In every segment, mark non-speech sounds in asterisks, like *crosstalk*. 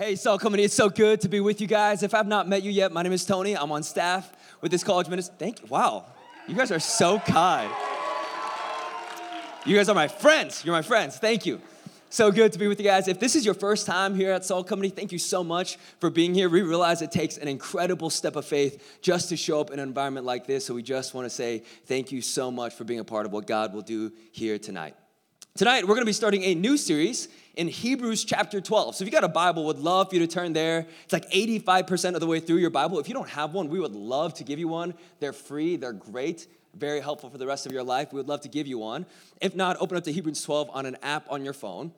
Hey, Salt Company, it's so good to be with you guys. If I've not met you yet, my name is Tony. I'm on staff with this college ministry. Thank you. Wow, you guys are so kind. You guys are my friends. You're my friends. Thank you. So good to be with you guys. If this is your first time here at Salt Company, thank you so much for being here. We realize it takes an incredible step of faith just to show up in an environment like this. So we just want to say thank you so much for being a part of what God will do here tonight. Tonight, we're going to be starting a new series in Hebrews chapter 12. So if you got a Bible, would love for you to turn there. It's like 85% of the way through your Bible. If you don't have one, we would love to give you one. They're free, they're great very helpful for the rest of your life. We would love to give you one. If not, open up to Hebrews 12 on an app on your phone.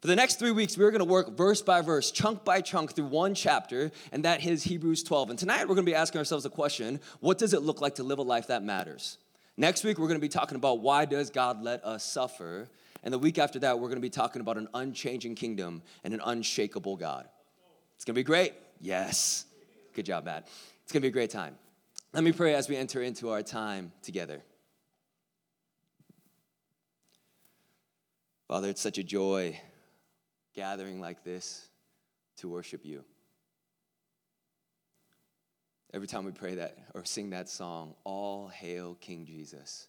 For the next three weeks, we're going to work verse by verse, chunk by chunk through one chapter, and that is Hebrews 12. And tonight, we're going to be asking ourselves a question what does it look like to live a life that matters? Next week, we're going to be talking about why does God let us suffer? And the week after that, we're going to be talking about an unchanging kingdom and an unshakable God. It's going to be great. Yes. Good job, Matt. It's going to be a great time. Let me pray as we enter into our time together. Father, it's such a joy gathering like this to worship you. Every time we pray that or sing that song, All Hail King Jesus,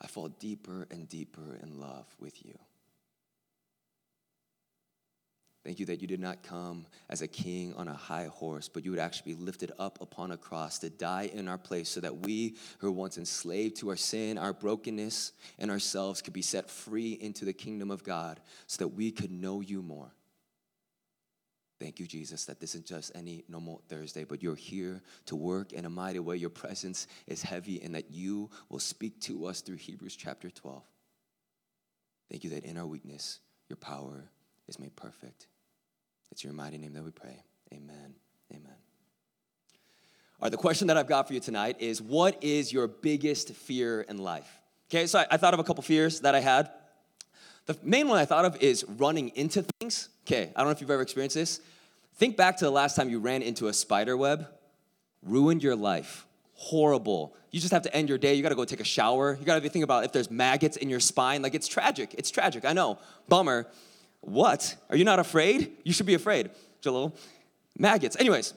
I fall deeper and deeper in love with you. Thank you that you did not come as a king on a high horse, but you would actually be lifted up upon a cross to die in our place so that we who were once enslaved to our sin, our brokenness, and ourselves could be set free into the kingdom of God so that we could know you more. Thank you, Jesus, that this isn't just any normal Thursday, but you're here to work in a mighty way. Your presence is heavy, and that you will speak to us through Hebrews chapter 12. Thank you that in our weakness, your power is made perfect. It's your mighty name that we pray. Amen. Amen. All right, the question that I've got for you tonight is what is your biggest fear in life? Okay, so I, I thought of a couple fears that I had. The main one I thought of is running into things. Okay, I don't know if you've ever experienced this. Think back to the last time you ran into a spider web, ruined your life. Horrible. You just have to end your day. You gotta go take a shower. You gotta be thinking about if there's maggots in your spine. Like it's tragic. It's tragic. I know. Bummer. What? Are you not afraid? You should be afraid, Jalil. Maggots. Anyways,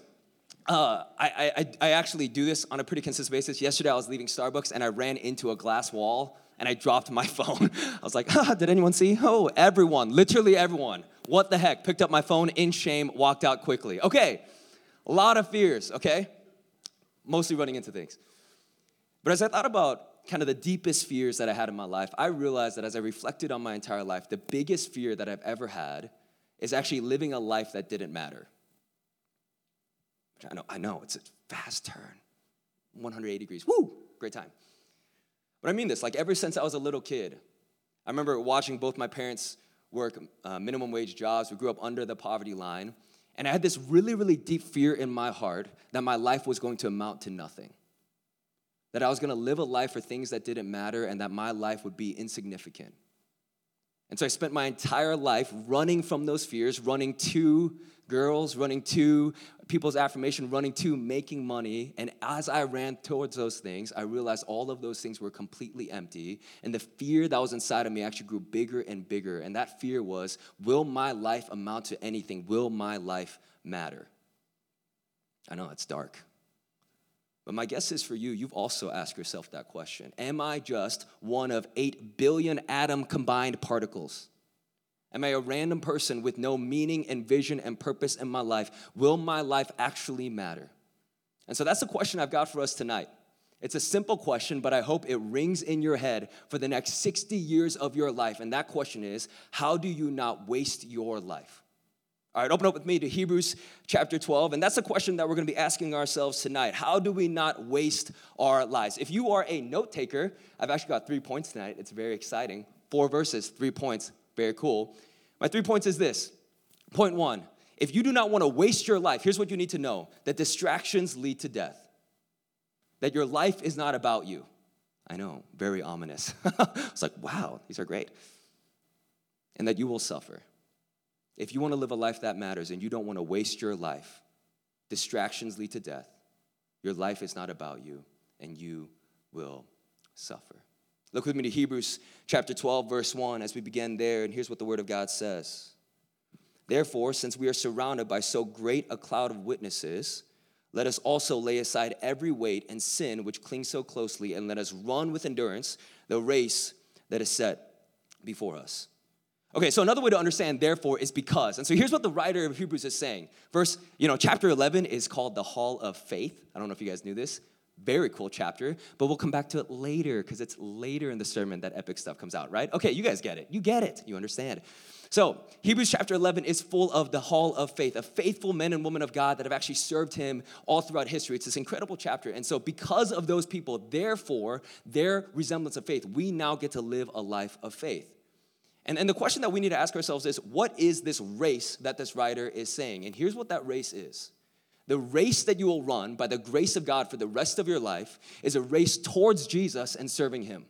uh, I, I, I actually do this on a pretty consistent basis. Yesterday, I was leaving Starbucks and I ran into a glass wall and I dropped my *laughs* phone. I was like, *laughs* ah, did anyone see? Oh, everyone, literally everyone. What the heck? Picked up my phone in shame, walked out quickly. Okay, a lot of fears, okay? Mostly running into things. But as I thought about kind of the deepest fears that I had in my life, I realized that as I reflected on my entire life, the biggest fear that I've ever had is actually living a life that didn't matter. I know, I know, it's a fast turn. 180 degrees. Woo! Great time. But I mean this, like ever since I was a little kid, I remember watching both my parents work uh, minimum wage jobs. We grew up under the poverty line. And I had this really, really deep fear in my heart that my life was going to amount to nothing that I was going to live a life for things that didn't matter and that my life would be insignificant. And so I spent my entire life running from those fears, running to girls, running to people's affirmation, running to making money. And as I ran towards those things, I realized all of those things were completely empty. And the fear that was inside of me actually grew bigger and bigger. And that fear was will my life amount to anything? Will my life matter? I know it's dark. But my guess is for you, you've also asked yourself that question Am I just one of 8 billion atom combined particles? Am I a random person with no meaning and vision and purpose in my life? Will my life actually matter? And so that's the question I've got for us tonight. It's a simple question, but I hope it rings in your head for the next 60 years of your life. And that question is how do you not waste your life? All right, open up with me to Hebrews chapter 12. And that's a question that we're going to be asking ourselves tonight. How do we not waste our lives? If you are a note taker, I've actually got three points tonight. It's very exciting. Four verses, three points. Very cool. My three points is this Point one if you do not want to waste your life, here's what you need to know that distractions lead to death, that your life is not about you. I know, very ominous. *laughs* it's like, wow, these are great. And that you will suffer. If you want to live a life that matters and you don't want to waste your life, distractions lead to death. Your life is not about you, and you will suffer. Look with me to Hebrews chapter 12, verse 1 as we begin there, and here's what the Word of God says Therefore, since we are surrounded by so great a cloud of witnesses, let us also lay aside every weight and sin which clings so closely, and let us run with endurance the race that is set before us. Okay, so another way to understand therefore is because. And so here's what the writer of Hebrews is saying. Verse, you know, chapter 11 is called the Hall of Faith. I don't know if you guys knew this. Very cool chapter, but we'll come back to it later because it's later in the sermon that epic stuff comes out, right? Okay, you guys get it. You get it. You understand. So, Hebrews chapter 11 is full of the hall of faith, of faithful men and women of God that have actually served him all throughout history. It's this incredible chapter. And so, because of those people, therefore, their resemblance of faith, we now get to live a life of faith. And, and the question that we need to ask ourselves is what is this race that this writer is saying? And here's what that race is the race that you will run by the grace of God for the rest of your life is a race towards Jesus and serving Him.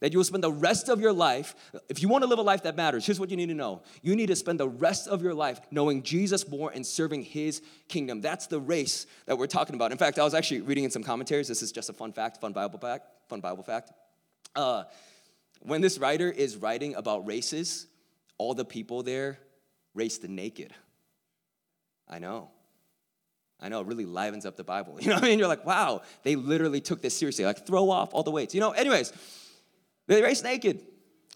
That you will spend the rest of your life, if you want to live a life that matters, here's what you need to know. You need to spend the rest of your life knowing Jesus more and serving His kingdom. That's the race that we're talking about. In fact, I was actually reading in some commentaries. This is just a fun fact, fun Bible fact, fun Bible fact. Uh, when this writer is writing about races, all the people there raced naked. I know. I know, it really livens up the Bible. *laughs* You know what I mean? You're like, wow, they literally took this seriously. Like, throw off all the weights. You know, anyways, they race naked.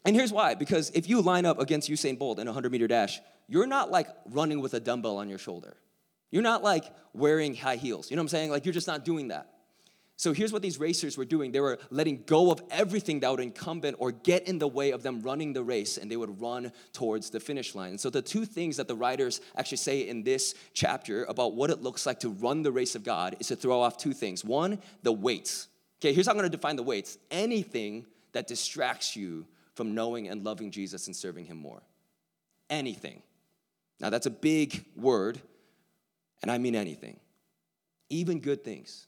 And here's why because if you line up against Usain Bolt in a 100 meter dash, you're not like running with a dumbbell on your shoulder. You're not like wearing high heels. You know what I'm saying? Like, you're just not doing that. So here's what these racers were doing they were letting go of everything that would incumbent or get in the way of them running the race, and they would run towards the finish line. And so the two things that the writers actually say in this chapter about what it looks like to run the race of God is to throw off two things. One, the weights. Okay, here's how I'm gonna define the weights anything that distracts you from knowing and loving Jesus and serving Him more. Anything. Now, that's a big word, and I mean anything, even good things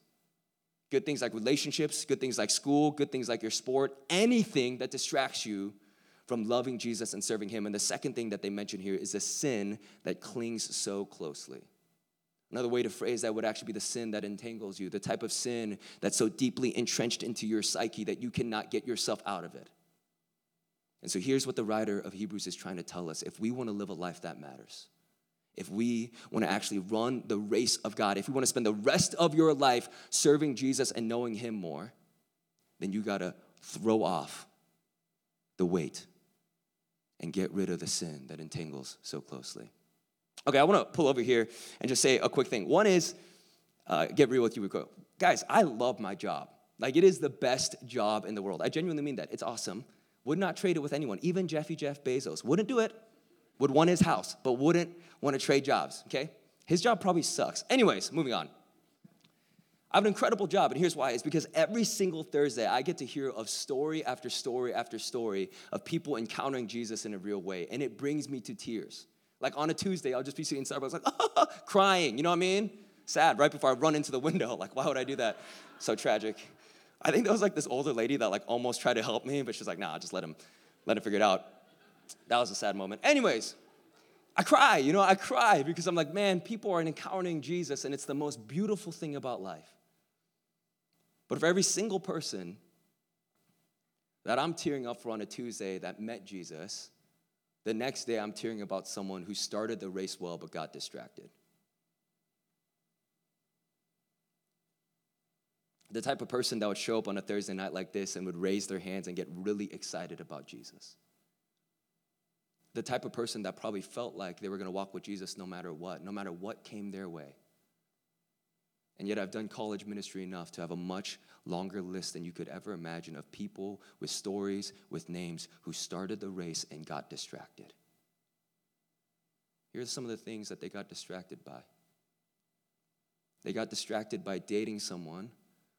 good things like relationships, good things like school, good things like your sport, anything that distracts you from loving Jesus and serving Him. And the second thing that they mention here is a sin that clings so closely. Another way to phrase that would actually be the sin that entangles you, the type of sin that's so deeply entrenched into your psyche that you cannot get yourself out of it. And so here's what the writer of Hebrews is trying to tell us if we want to live a life that matters, if we want to actually run the race of God, if we want to spend the rest of your life serving Jesus and knowing Him more, then you got to throw off the weight and get rid of the sin that entangles so closely. Okay, I want to pull over here and just say a quick thing. One is, uh, get real with you. Guys, I love my job. Like, it is the best job in the world. I genuinely mean that. It's awesome. Would not trade it with anyone, even Jeffy Jeff Bezos. Wouldn't do it would want his house, but wouldn't want to trade jobs, okay? His job probably sucks. Anyways, moving on. I have an incredible job, and here's why. It's because every single Thursday, I get to hear of story after story after story of people encountering Jesus in a real way, and it brings me to tears. Like on a Tuesday, I'll just be sitting in Starbucks, like, *laughs* crying, you know what I mean? Sad, right before I run into the window. *laughs* Like, why would I do that? So tragic. I think there was like this older lady that like almost tried to help me, but she's like, nah, just let him, let him figure it out. That was a sad moment. Anyways, I cry, you know, I cry because I'm like, man, people are encountering Jesus and it's the most beautiful thing about life. But for every single person that I'm tearing up for on a Tuesday that met Jesus, the next day I'm tearing about someone who started the race well but got distracted. The type of person that would show up on a Thursday night like this and would raise their hands and get really excited about Jesus the type of person that probably felt like they were going to walk with Jesus no matter what, no matter what came their way. And yet, I've done college ministry enough to have a much longer list than you could ever imagine of people with stories, with names, who started the race and got distracted. Here's some of the things that they got distracted by. They got distracted by dating someone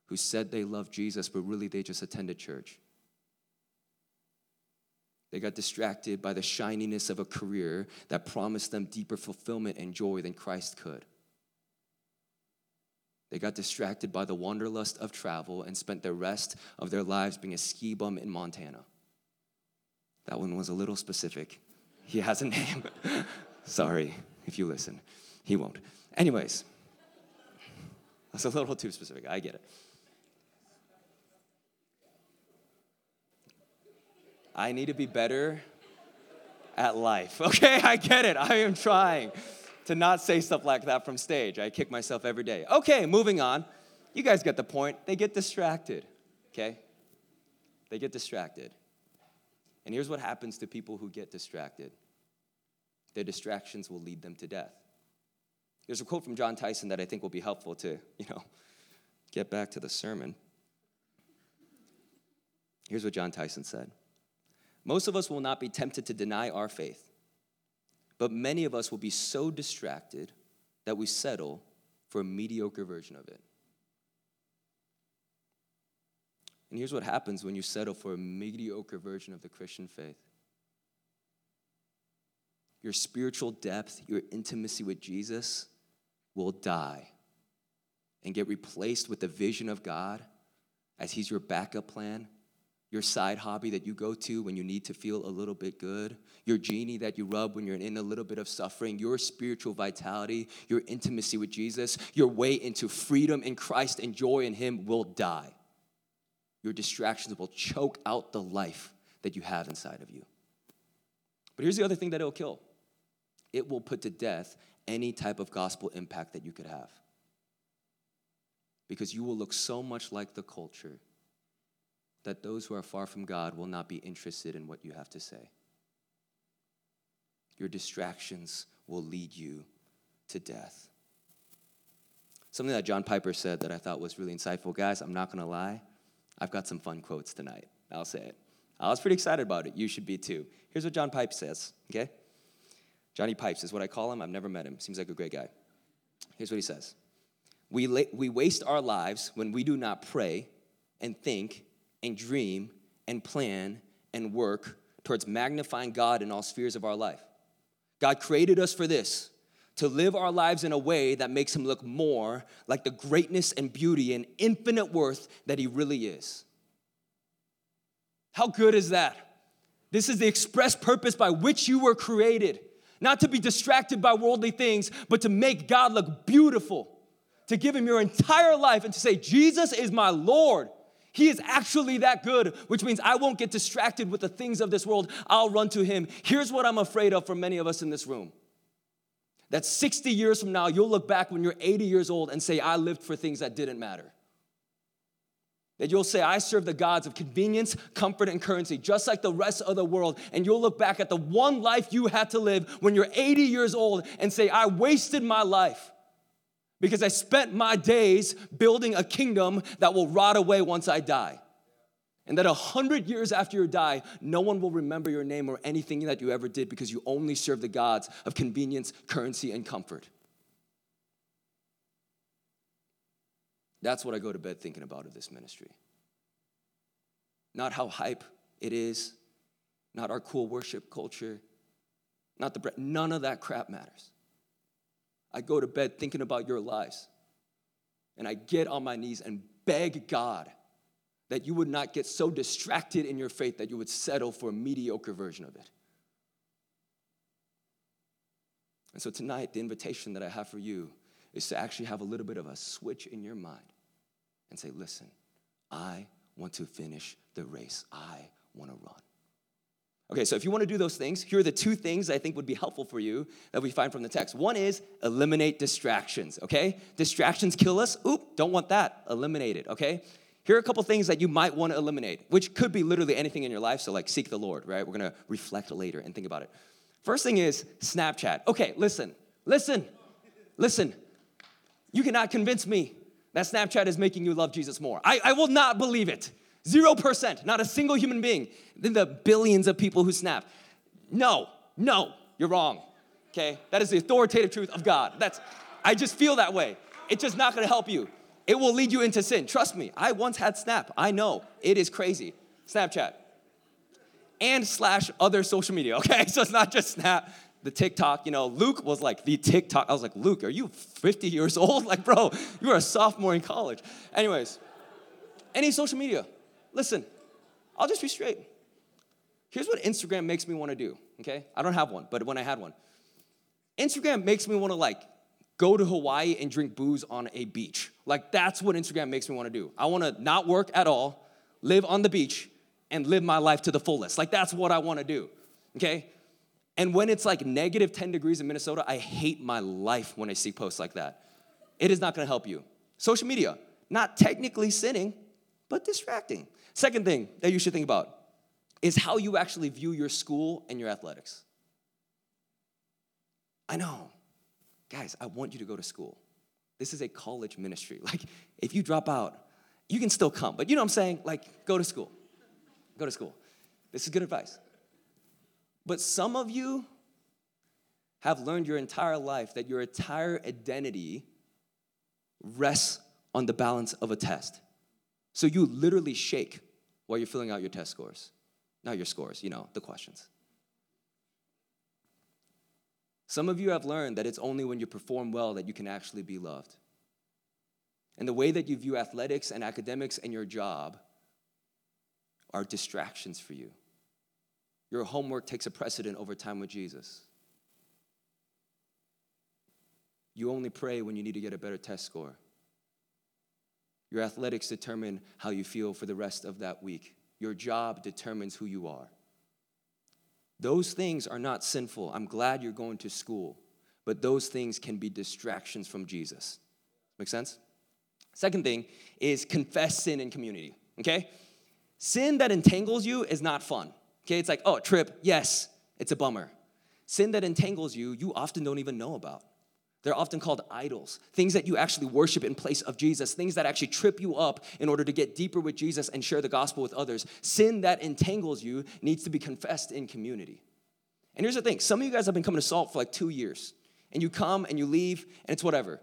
who said they loved Jesus, but really they just attended church. They got distracted by the shininess of a career that promised them deeper fulfillment and joy than Christ could. They got distracted by the wanderlust of travel and spent the rest of their lives being a ski bum in Montana. That one was a little specific. He has a name. *laughs* Sorry if you listen. He won't. Anyways, that's a little too specific. I get it. I need to be better at life. *laughs* Okay, I get it. I am trying to not say stuff like that from stage. I kick myself every day. Okay, moving on. You guys get the point. They get distracted, okay? They get distracted. And here's what happens to people who get distracted their distractions will lead them to death. There's a quote from Jon Tyson that I think will be helpful to, you know, get back to the sermon. Here's what Jon Tyson said Most of us will not be tempted to deny our faith, but many of us will be so distracted that we settle for a mediocre version of it. And here's what happens when you settle for a mediocre version of the Christian faith your spiritual depth, your intimacy with Jesus will die and get replaced with the vision of God as He's your backup plan, your side hobby that you go to when you need to feel a little bit good, your genie that you rub when you're in a little bit of suffering, your spiritual vitality, your intimacy with Jesus, your way into freedom in Christ and joy in Him will die. Your distractions will choke out the life that you have inside of you. But here's the other thing that it'll kill it will put to death any type of gospel impact that you could have. Because you will look so much like the culture that those who are far from God will not be interested in what you have to say. Your distractions will lead you to death. Something that John Piper said that I thought was really insightful. Guys, I'm not gonna lie, I've got some fun quotes tonight. I'll say it. I was pretty excited about it. You should be too. Here's what John Pipe says, okay? Johnny Pipes is what I call him. I've never met him. Seems like a great guy. Here's what he says We, la- we waste our lives when we do not pray and think and dream and plan and work towards magnifying God in all spheres of our life. God created us for this to live our lives in a way that makes Him look more like the greatness and beauty and infinite worth that He really is. How good is that? This is the express purpose by which you were created not to be distracted by worldly things, but to make God look beautiful, to give Him your entire life and to say, Jesus is my Lord. He is actually that good, which means I won't get distracted with the things of this world. I'll run to Him. Here's what I'm afraid of for many of us in this room that 60 years from now, you'll look back when you're 80 years old and say, I lived for things that didn't matter. That you'll say, I serve the gods of convenience, comfort, and currency, just like the rest of the world. And you'll look back at the one life you had to live when you're 80 years old and say, I wasted my life because I spent my days building a kingdom that will rot away once I die. And that a hundred years after you die, no one will remember your name or anything that you ever did because you only serve the gods of convenience, currency, and comfort. That's what I go to bed thinking about of this ministry. Not how hype it is, not our cool worship culture, not the none of that crap matters. I go to bed thinking about your lives. And I get on my knees and beg God that you would not get so distracted in your faith that you would settle for a mediocre version of it. And so tonight, the invitation that I have for you is to actually have a little bit of a switch in your mind and say, listen, I want to finish the race. I want to run. Okay, so if you want to do those things, here are the two things I think would be helpful for you that we find from the text. One is eliminate distractions, okay? Distractions kill us. Oop, don't want that. Eliminate it, okay? Here are a couple things that you might want to eliminate, which could be literally anything in your life. So, like, seek the Lord, right? We're going to reflect later and think about it. First thing is Snapchat. Okay, listen, listen, listen. You cannot convince me that Snapchat is making you love Jesus more. I, I will not believe it. Zero percent, not a single human being Then the billions of people who snap. No, no, you're wrong. Okay? That is the authoritative truth of God. That's, I just feel that way. It's just not gonna help you. It will lead you into sin. Trust me, I once had Snap. I know, it is crazy. Snapchat. And slash other social media, *laughs* okay? So it's not just Snap, the TikTok, you know, Luke was like the TikTok. I was like, Luke, are you 50 years old? *laughs* Like, bro, you are a sophomore in college. Anyways, any social media, listen, I'll just be straight. Here's what Instagram makes me want to do, okay? I don't have one, but when I had one, Instagram makes me want to like go to Hawaii and drink booze on a beach. Like, that's what Instagram makes me want to do. I want to not work at all, live on the beach, and live my life to the fullest. Like, that's what I want to do, okay? And when it's like negative 10 degrees in Minnesota, I hate my life when I see posts like that. It is not gonna help you. Social media, not technically sinning, but distracting. Second thing that you should think about is how you actually view your school and your athletics. I know. Guys, I want you to go to school. This is a college ministry. *laughs* Like, if you drop out, you can still come, but you know what I'm saying? Like, go to school. Go to school. This is good advice. But some of you have learned your entire life that your entire identity rests on the balance of a test. So you literally shake while you're filling out your test scores. Not your scores, you know, the questions. Some of you have learned that it's only when you perform well that you can actually be loved. And the way that you view athletics and academics and your job are distractions for you. Your homework takes a precedent over time with Jesus. You only pray when you need to get a better test score. Your athletics determine how you feel for the rest of that week. Your job determines who you are. Those things are not sinful. I'm glad you're going to school, but those things can be distractions from Jesus. Make sense? Second thing is confess sin in community, okay? Sin that entangles you is not fun. Okay, it's like, oh, trip, yes, it's a bummer. Sin that entangles you, you often don't even know about. They're often called idols, things that you actually worship in place of Jesus, things that actually trip you up in order to get deeper with Jesus and share the gospel with others. Sin that entangles you needs to be confessed in community. And here's the thing some of you guys have been coming to Salt for like two years, and you come and you leave, and it's whatever.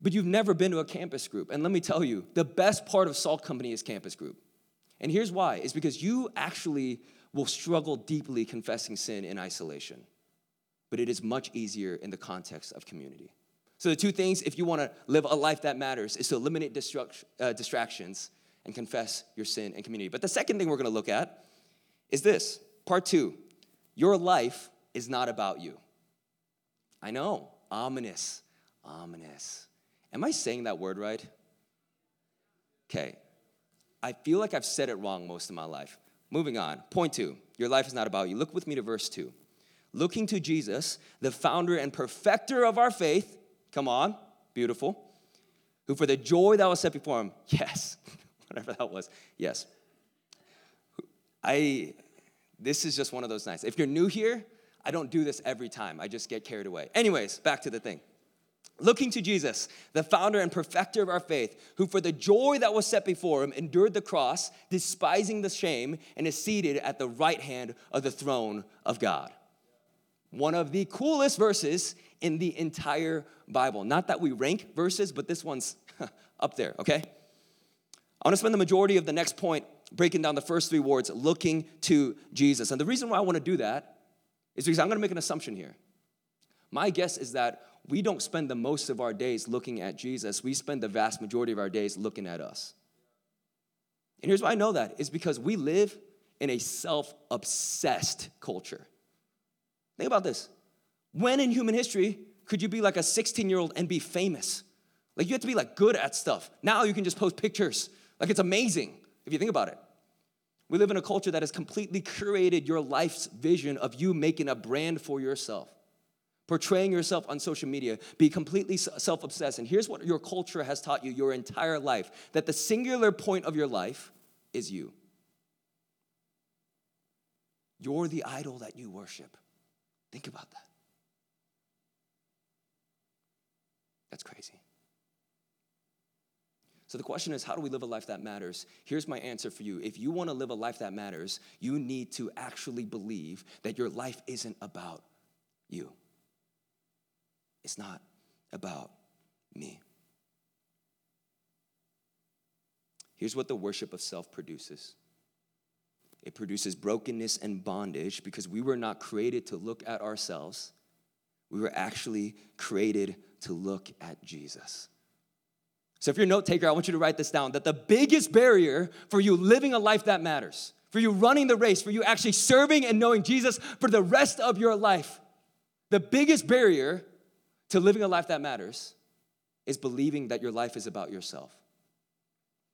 But you've never been to a campus group. And let me tell you, the best part of Salt Company is campus group. And here's why is because you actually will struggle deeply confessing sin in isolation. But it is much easier in the context of community. So, the two things, if you want to live a life that matters, is to eliminate uh, distractions and confess your sin in community. But the second thing we're going to look at is this part two your life is not about you. I know, ominous, ominous. Am I saying that word right? Okay, I feel like I've said it wrong most of my life. Moving on. Point two your life is not about you. Look with me to verse two. Looking to Jesus, the founder and perfecter of our faith. Come on, beautiful. Who for the joy that was set before him, *laughs* yes, *laughs* whatever that was, yes. I, this is just one of those nights. If you're new here, I don't do this every time. I just get carried away. Anyways, back to the thing. Looking to Jesus, the founder and perfecter of our faith, who for the joy that was set before him endured the cross, despising the shame, and is seated at the right hand of the throne of God. One of the coolest verses in the entire Bible. Not that we rank verses, but this one's *laughs* up there, okay? I want to spend the majority of the next point breaking down the first three words, looking to Jesus. And the reason why I want to do that is because I'm going to make an assumption here. My guess is that we don't spend the most of our days looking at Jesus. We spend the vast majority of our days looking at us. And here's why I know that is because we live in a self obsessed culture. Think about this. When in human history could you be like a 16 year old and be famous? Like you have to be like good at stuff. Now you can just post pictures. Like it's amazing if you think about it. We live in a culture that has completely curated your life's vision of you making a brand for yourself portraying yourself on social media, be completely self obsessed. And here's what your culture has taught you your entire life that the singular point of your life is you. You're the idol that you worship. Think about that. That's crazy. So the question is, how do we live a life that matters? Here's my answer for you. If you want to live a life that matters, you need to actually believe that your life isn't about you. It's not about me. Here's what the worship of self produces it produces brokenness and bondage because we were not created to look at ourselves, we were actually created to look at Jesus. So, if you're a note taker, I want you to write this down that the biggest barrier for you living a life that matters, for you running the race, for you actually serving and knowing Jesus for the rest of your life, the biggest barrier to living a life that matters is believing that your life is about yourself.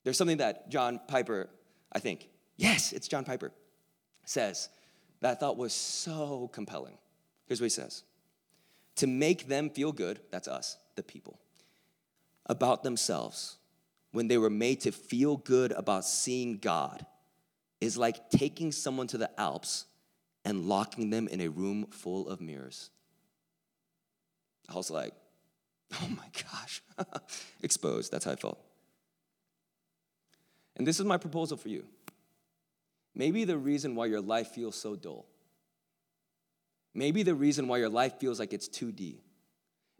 There's something that John Piper, I think, yes, it's John Piper, says that thought was so compelling. Here's what he says To make them feel good, that's us, the people, about themselves when they were made to feel good about seeing God is like taking someone to the Alps and locking them in a room full of mirrors. I was like, *laughs* oh my gosh, *laughs* exposed. That's how I felt. And this is my proposal for you. Maybe the reason why your life feels so dull, maybe the reason why your life feels like it's 2D,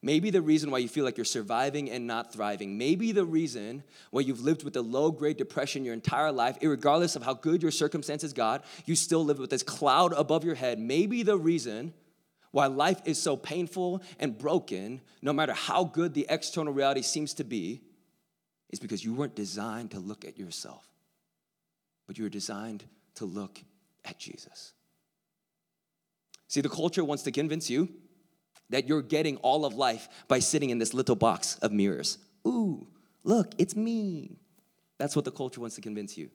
maybe the reason why you feel like you're surviving and not thriving, maybe the reason why you've lived with a low grade depression your entire life, regardless of how good your circumstances got, you still live with this cloud above your head. Maybe the reason why life is so painful and broken, no matter how good the external reality seems to be, is because you weren't designed to look at yourself, but you were designed to look at Jesus. See, the culture wants to convince you that you're getting all of life by sitting in this little box of mirrors. Ooh, look, it's me. That's what the culture wants to convince you.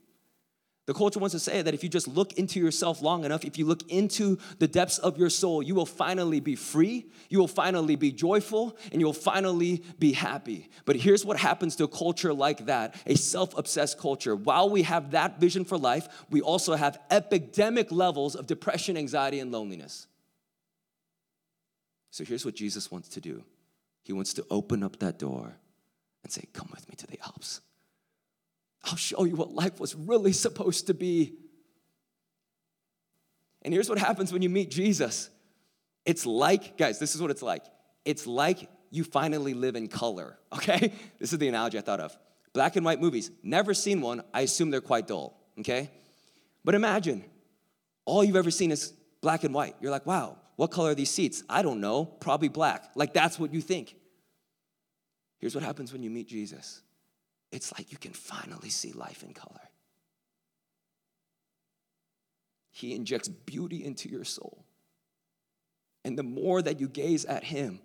The culture wants to say that if you just look into yourself long enough, if you look into the depths of your soul, you will finally be free, you will finally be joyful, and you will finally be happy. But here's what happens to a culture like that a self obsessed culture. While we have that vision for life, we also have epidemic levels of depression, anxiety, and loneliness. So here's what Jesus wants to do He wants to open up that door and say, Come with me to the Alps. I'll show you what life was really supposed to be. And here's what happens when you meet Jesus it's like, guys, this is what it's like. It's like you finally live in color, *laughs* okay? This is the analogy I thought of. Black and white movies, never seen one. I assume they're quite dull, okay? But imagine all you've ever seen is black and white. You're like, wow, what color are these seats? I don't know, probably black. Like that's what you think. Here's what happens when you meet Jesus it's like you can finally see life in color. He injects beauty into your soul. And the more that you gaze at Him,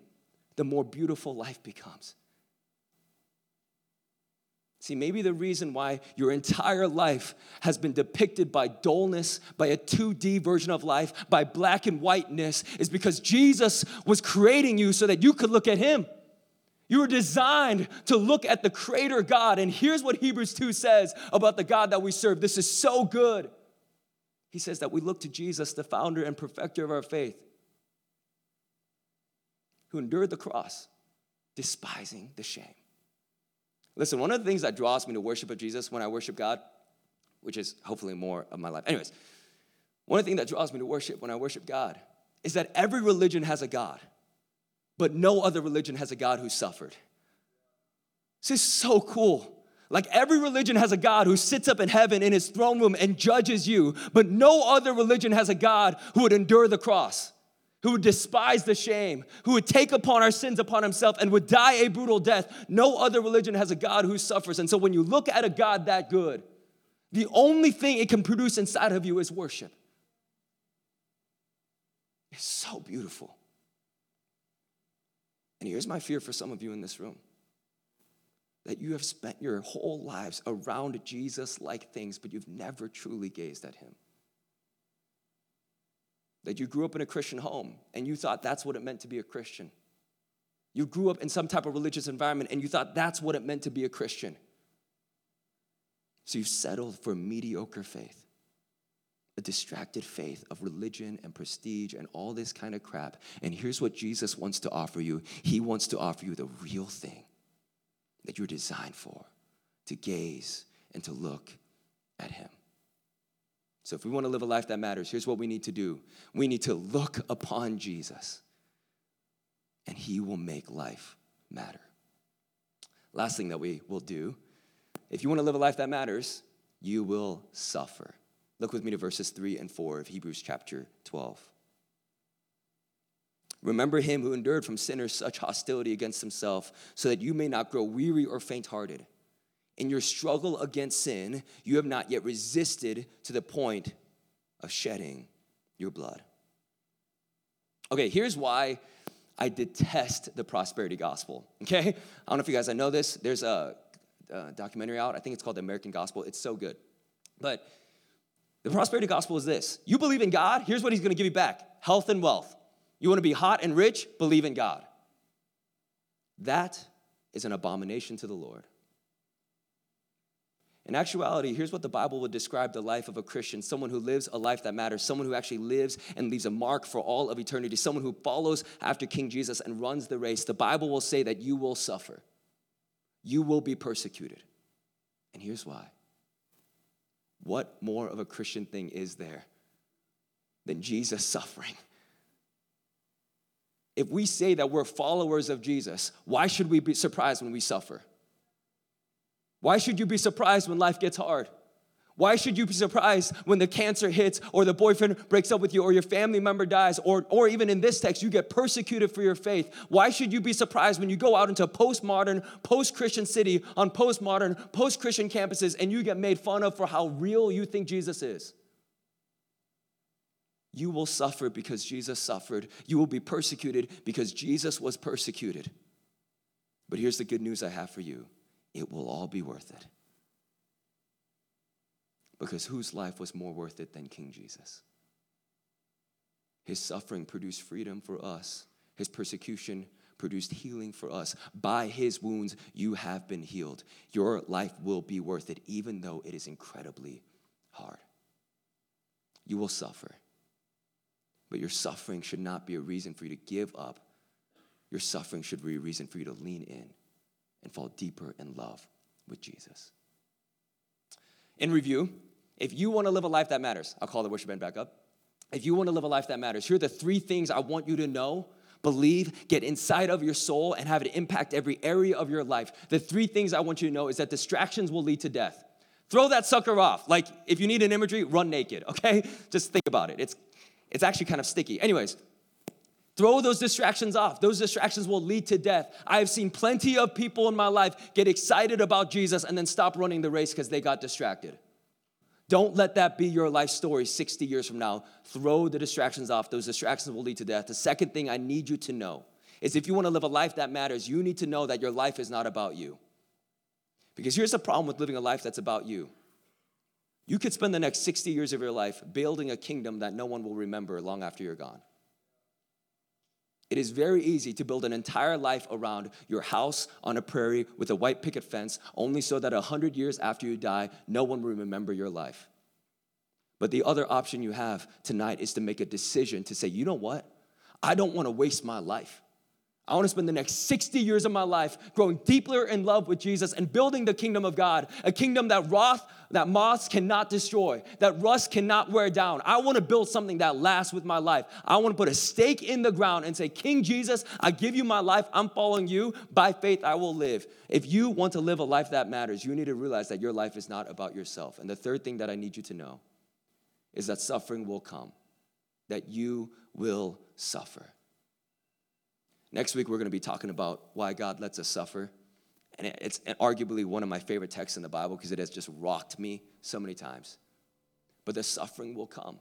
the more beautiful life becomes. See, maybe the reason why your entire life has been depicted by dullness, by a 2D version of life, by black and whiteness, is because Jesus was creating you so that you could look at Him. You were designed to look at the Creator God. And here's what Hebrews 2 says about the God that we serve. This is so good. He says that we look to Jesus, the founder and perfecter of our faith, who endured the cross, despising the shame. Listen, one of the things that draws me to worship of Jesus when I worship God, which is hopefully more of my life. Anyways, one of the things that draws me to worship when I worship God is that every religion has a God but no other religion has a God who suffered. This is so cool. Like every religion has a God who sits up in heaven in his throne room and judges you, but no other religion has a God who would endure the cross, who would despise the shame, who would take upon our sins upon himself and would die a brutal death. No other religion has a God who suffers. And so when you look at a God that good, the only thing it can produce inside of you is worship. It's so beautiful. And here's my fear for some of you in this room that you have spent your whole lives around Jesus like things, but you've never truly gazed at him. That you grew up in a Christian home and you thought that's what it meant to be a Christian. You grew up in some type of religious environment and you thought that's what it meant to be a Christian. So you've settled for mediocre faith a distracted faith of religion and prestige and all this kind of crap. And here's what Jesus wants to offer you He wants to offer you the real thing that you're designed for to gaze and to look at Him. So, if we want to live a life that matters, here's what we need to do we need to look upon Jesus, and He will make life matter. Last thing that we will do if you want to live a life that matters, you will suffer. Look with me to verses 3 and 4 of Hebrews chapter 12. Remember him who endured from sinners such hostility against himself, so that you may not grow weary or faint hearted. In your struggle against sin, you have not yet resisted to the point of shedding your blood. Okay, here's why I detest the prosperity gospel. Okay? I don't know if you guys I know this. There's a, a documentary out, I think it's called The American Gospel. It's so good. But The prosperity gospel is this you believe in God, here's what He's gonna give you back health and wealth. You wanna be hot and rich? Believe in God. That is an abomination to the Lord. In actuality, here's what the Bible would describe the life of a Christian someone who lives a life that matters, someone who actually lives and leaves a mark for all of eternity, someone who follows after King Jesus and runs the race. The Bible will say that you will suffer, you will be persecuted. And here's why. What more of a Christian thing is there than Jesus suffering? If we say that we're followers of Jesus, why should we be surprised when we suffer? Why should you be surprised when life gets hard? Why should you be surprised when the cancer hits or the boyfriend breaks up with you or your family member dies or, or even in this text, you get persecuted for your faith? Why should you be surprised when you go out into a postmodern, post Christian city on postmodern, post Christian campuses and you get made fun of for how real you think Jesus is? You will suffer because Jesus suffered. You will be persecuted because Jesus was persecuted. But here's the good news I have for you it will all be worth it. Because whose life was more worth it than King Jesus? His suffering produced freedom for us, his persecution produced healing for us. By his wounds, you have been healed. Your life will be worth it, even though it is incredibly hard. You will suffer, but your suffering should not be a reason for you to give up. Your suffering should be a reason for you to lean in and fall deeper in love with Jesus. In review, if you want to live a life that matters, I'll call the worship band back up. If you want to live a life that matters, here are the three things I want you to know, believe, get inside of your soul, and have it impact every area of your life. The three things I want you to know is that distractions will lead to death. Throw that sucker off. Like, if you need an imagery, run naked, okay? *laughs* Just think about it. It's, it's actually kind of sticky. Anyways, Throw those distractions off. Those distractions will lead to death. I have seen plenty of people in my life get excited about Jesus and then stop running the race because they got distracted. Don't let that be your life story 60 years from now. Throw the distractions off. Those distractions will lead to death. The second thing I need you to know is if you want to live a life that matters, you need to know that your life is not about you. Because here's the problem with living a life that's about you. You could spend the next 60 years of your life building a kingdom that no one will remember long after you're gone. It is very easy to build an entire life around your house on a prairie with a white picket fence, only so that 100 years after you die, no one will remember your life. But the other option you have tonight is to make a decision to say, you know what? I don't want to waste my life. I want to spend the next 60 years of my life growing deeper in love with Jesus and building the kingdom of God, a kingdom that wrath, that moths cannot destroy, that rust cannot wear down. I want to build something that lasts with my life. I want to put a stake in the ground and say, King Jesus, I give you my life. I'm following you. By faith, I will live. If you want to live a life that matters, you need to realize that your life is not about yourself. And the third thing that I need you to know is that suffering will come, that you will suffer. Next week, we're going to be talking about why God lets us suffer. And it's arguably one of my favorite texts in the Bible because it has just rocked me so many times. But the suffering will come.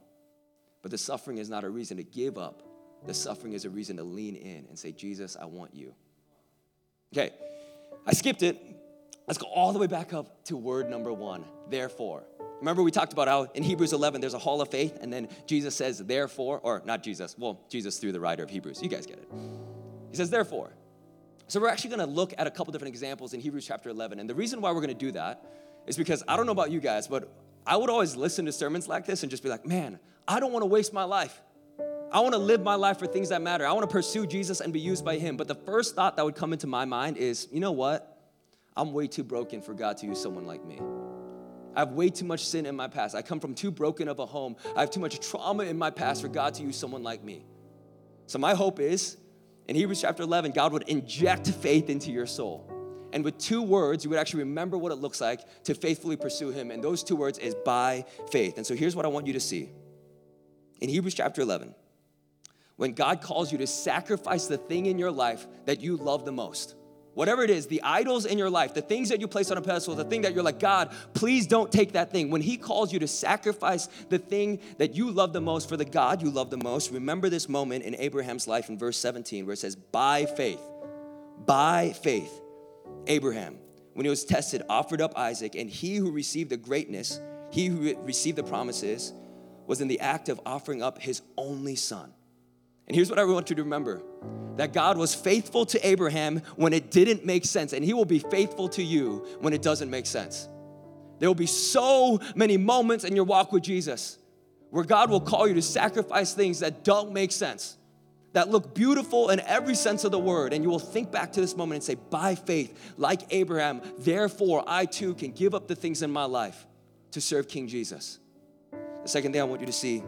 But the suffering is not a reason to give up, the suffering is a reason to lean in and say, Jesus, I want you. Okay, I skipped it. Let's go all the way back up to word number one, therefore. Remember, we talked about how in Hebrews 11 there's a hall of faith, and then Jesus says, therefore, or not Jesus, well, Jesus through the writer of Hebrews. You guys get it. He says, therefore. So we're actually going to look at a couple different examples in Hebrews chapter 11. And the reason why we're going to do that is because I don't know about you guys, but I would always listen to sermons like this and just be like, man, I don't want to waste my life. I want to live my life for things that matter. I want to pursue Jesus and be used by Him. But the first thought that would come into my mind is, you know what? I'm way too broken for God to use someone like me. I have way too much sin in my past. I come from too broken of a home. I have too much trauma in my past for God to use someone like me. So my hope is in Hebrews chapter 11, God would inject faith into your soul. And with two words, you would actually remember what it looks like to faithfully pursue Him. And those two words is by faith. And so here's what I want you to see. In Hebrews chapter 11, when God calls you to sacrifice the thing in your life that you love the most, whatever it is, the idols in your life, the things that you place on a pedestal, the thing that you're like, God, please don't take that thing. When He calls you to sacrifice the thing that you love the most for the God you love the most, remember this moment in Abraham's life in verse 17 where it says, by faith, by faith, Abraham, when he was tested, offered up Isaac, and he who received the greatness he who received the promises was in the act of offering up his only son. And here's what I want you to remember that God was faithful to Abraham when it didn't make sense, and he will be faithful to you when it doesn't make sense. There will be so many moments in your walk with Jesus where God will call you to sacrifice things that don't make sense, that look beautiful in every sense of the word. And you will think back to this moment and say, by faith, like Abraham, therefore I too can give up the things in my life to serve King Jesus. The second thing I want you to see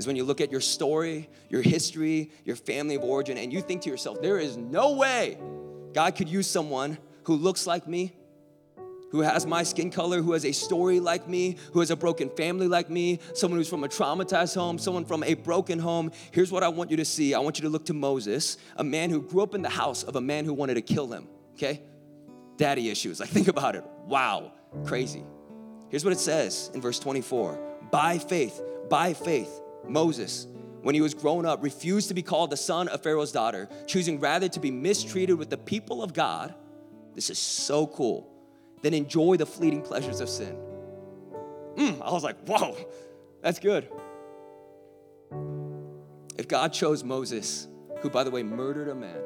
is when you look at your story, your history, your family of origin, and you think to yourself, there is no way God could use someone who looks like me, who has my skin color, who has a story like me, who has a broken family like me, someone who's from a traumatized home, someone from a broken home. Here's what I want you to see I want you to look to Moses, a man who grew up in the house of a man who wanted to kill him, okay? Daddy issues. Like, *laughs* think about it. Wow, crazy. Here's what it says in verse 24 By faith, by faith, Moses, when he was grown up, refused to be called the son of Pharaoh's daughter, choosing rather to be mistreated with the people of God. This is so cool. Than enjoy the fleeting pleasures of sin. Mm, I was like, whoa, that's good. If God chose Moses, who, by the way, murdered a man,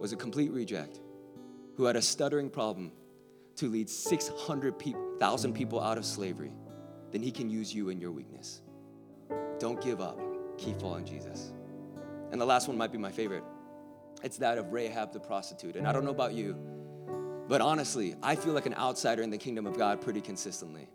was a complete reject, who had a stuttering problem, to lead 600,000 people out of slavery, then he can use you in your weakness. Don't give up. Keep following Jesus. And the last one might be my favorite. It's that of Rahab the prostitute. And I don't know about you, but honestly, I feel like an outsider in the kingdom of God pretty consistently.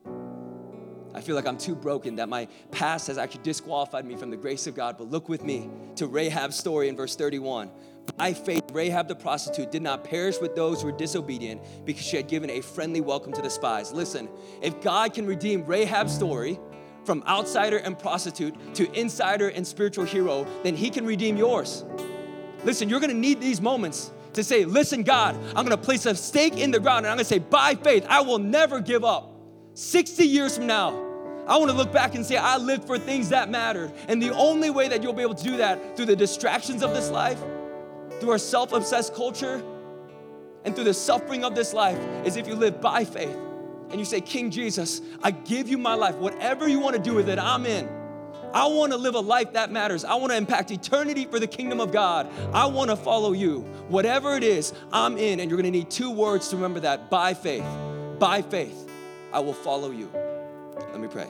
I feel like I'm too broken that my past has actually disqualified me from the grace of God. But look with me to Rahab's story in verse 31. By faith, Rahab the prostitute did not perish with those who were disobedient because she had given a friendly welcome to the spies. Listen, if God can redeem Rahab's story from outsider and prostitute to insider and spiritual hero, then he can redeem yours. Listen, you're gonna need these moments to say, Listen, God, I'm gonna place a stake in the ground and I'm gonna say, By faith, I will never give up. 60 years from now, I wanna look back and say, I lived for things that mattered. And the only way that you'll be able to do that through the distractions of this life, through our self obsessed culture, and through the suffering of this life is if you live by faith and you say, King Jesus, I give you my life. Whatever you wanna do with it, I'm in. I want to live a life that matters. I want to impact eternity for the kingdom of God. I want to follow you. Whatever it is, I'm in. And you're going to need two words to remember that by faith. By faith, I will follow you. Let me pray.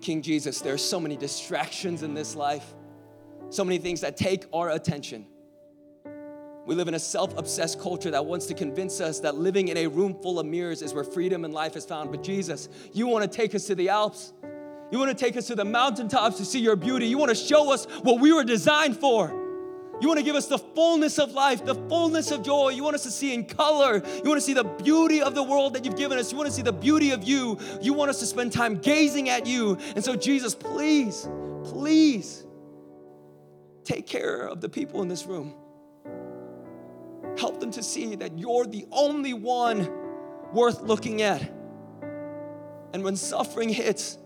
King Jesus, there are so many distractions in this life, so many things that take our attention. We live in a self obsessed culture that wants to convince us that living in a room full of mirrors is where freedom and life is found. But Jesus, you want to take us to the Alps. You want to take us to the mountaintops to see your beauty. You want to show us what we were designed for. You want to give us the fullness of life, the fullness of joy. You want us to see in color. You want to see the beauty of the world that you've given us. You want to see the beauty of you. You want us to spend time gazing at you. And so, Jesus, please, please take care of the people in this room. Help them to see that you're the only one worth looking at. And when suffering hits,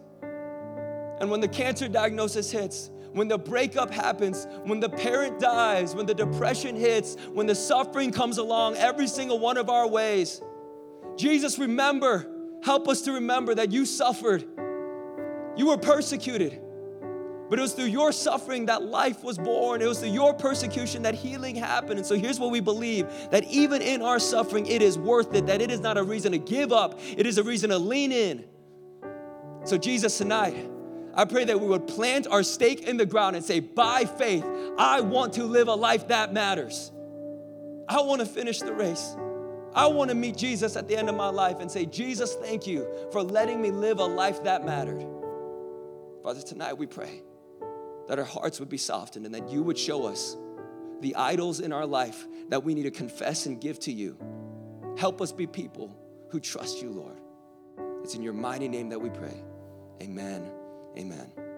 and when the cancer diagnosis hits, when the breakup happens, when the parent dies, when the depression hits, when the suffering comes along, every single one of our ways, Jesus, remember, help us to remember that you suffered, you were persecuted. But it was through your suffering that life was born. It was through your persecution that healing happened. And so here's what we believe that even in our suffering, it is worth it, that it is not a reason to give up, it is a reason to lean in. So, Jesus, tonight, I pray that we would plant our stake in the ground and say, by faith, I want to live a life that matters. I want to finish the race. I want to meet Jesus at the end of my life and say, Jesus, thank you for letting me live a life that mattered. Father, tonight we pray that our hearts would be softened and that you would show us the idols in our life that we need to confess and give to you. Help us be people who trust you, Lord. It's in your mighty name that we pray. Amen. Amen.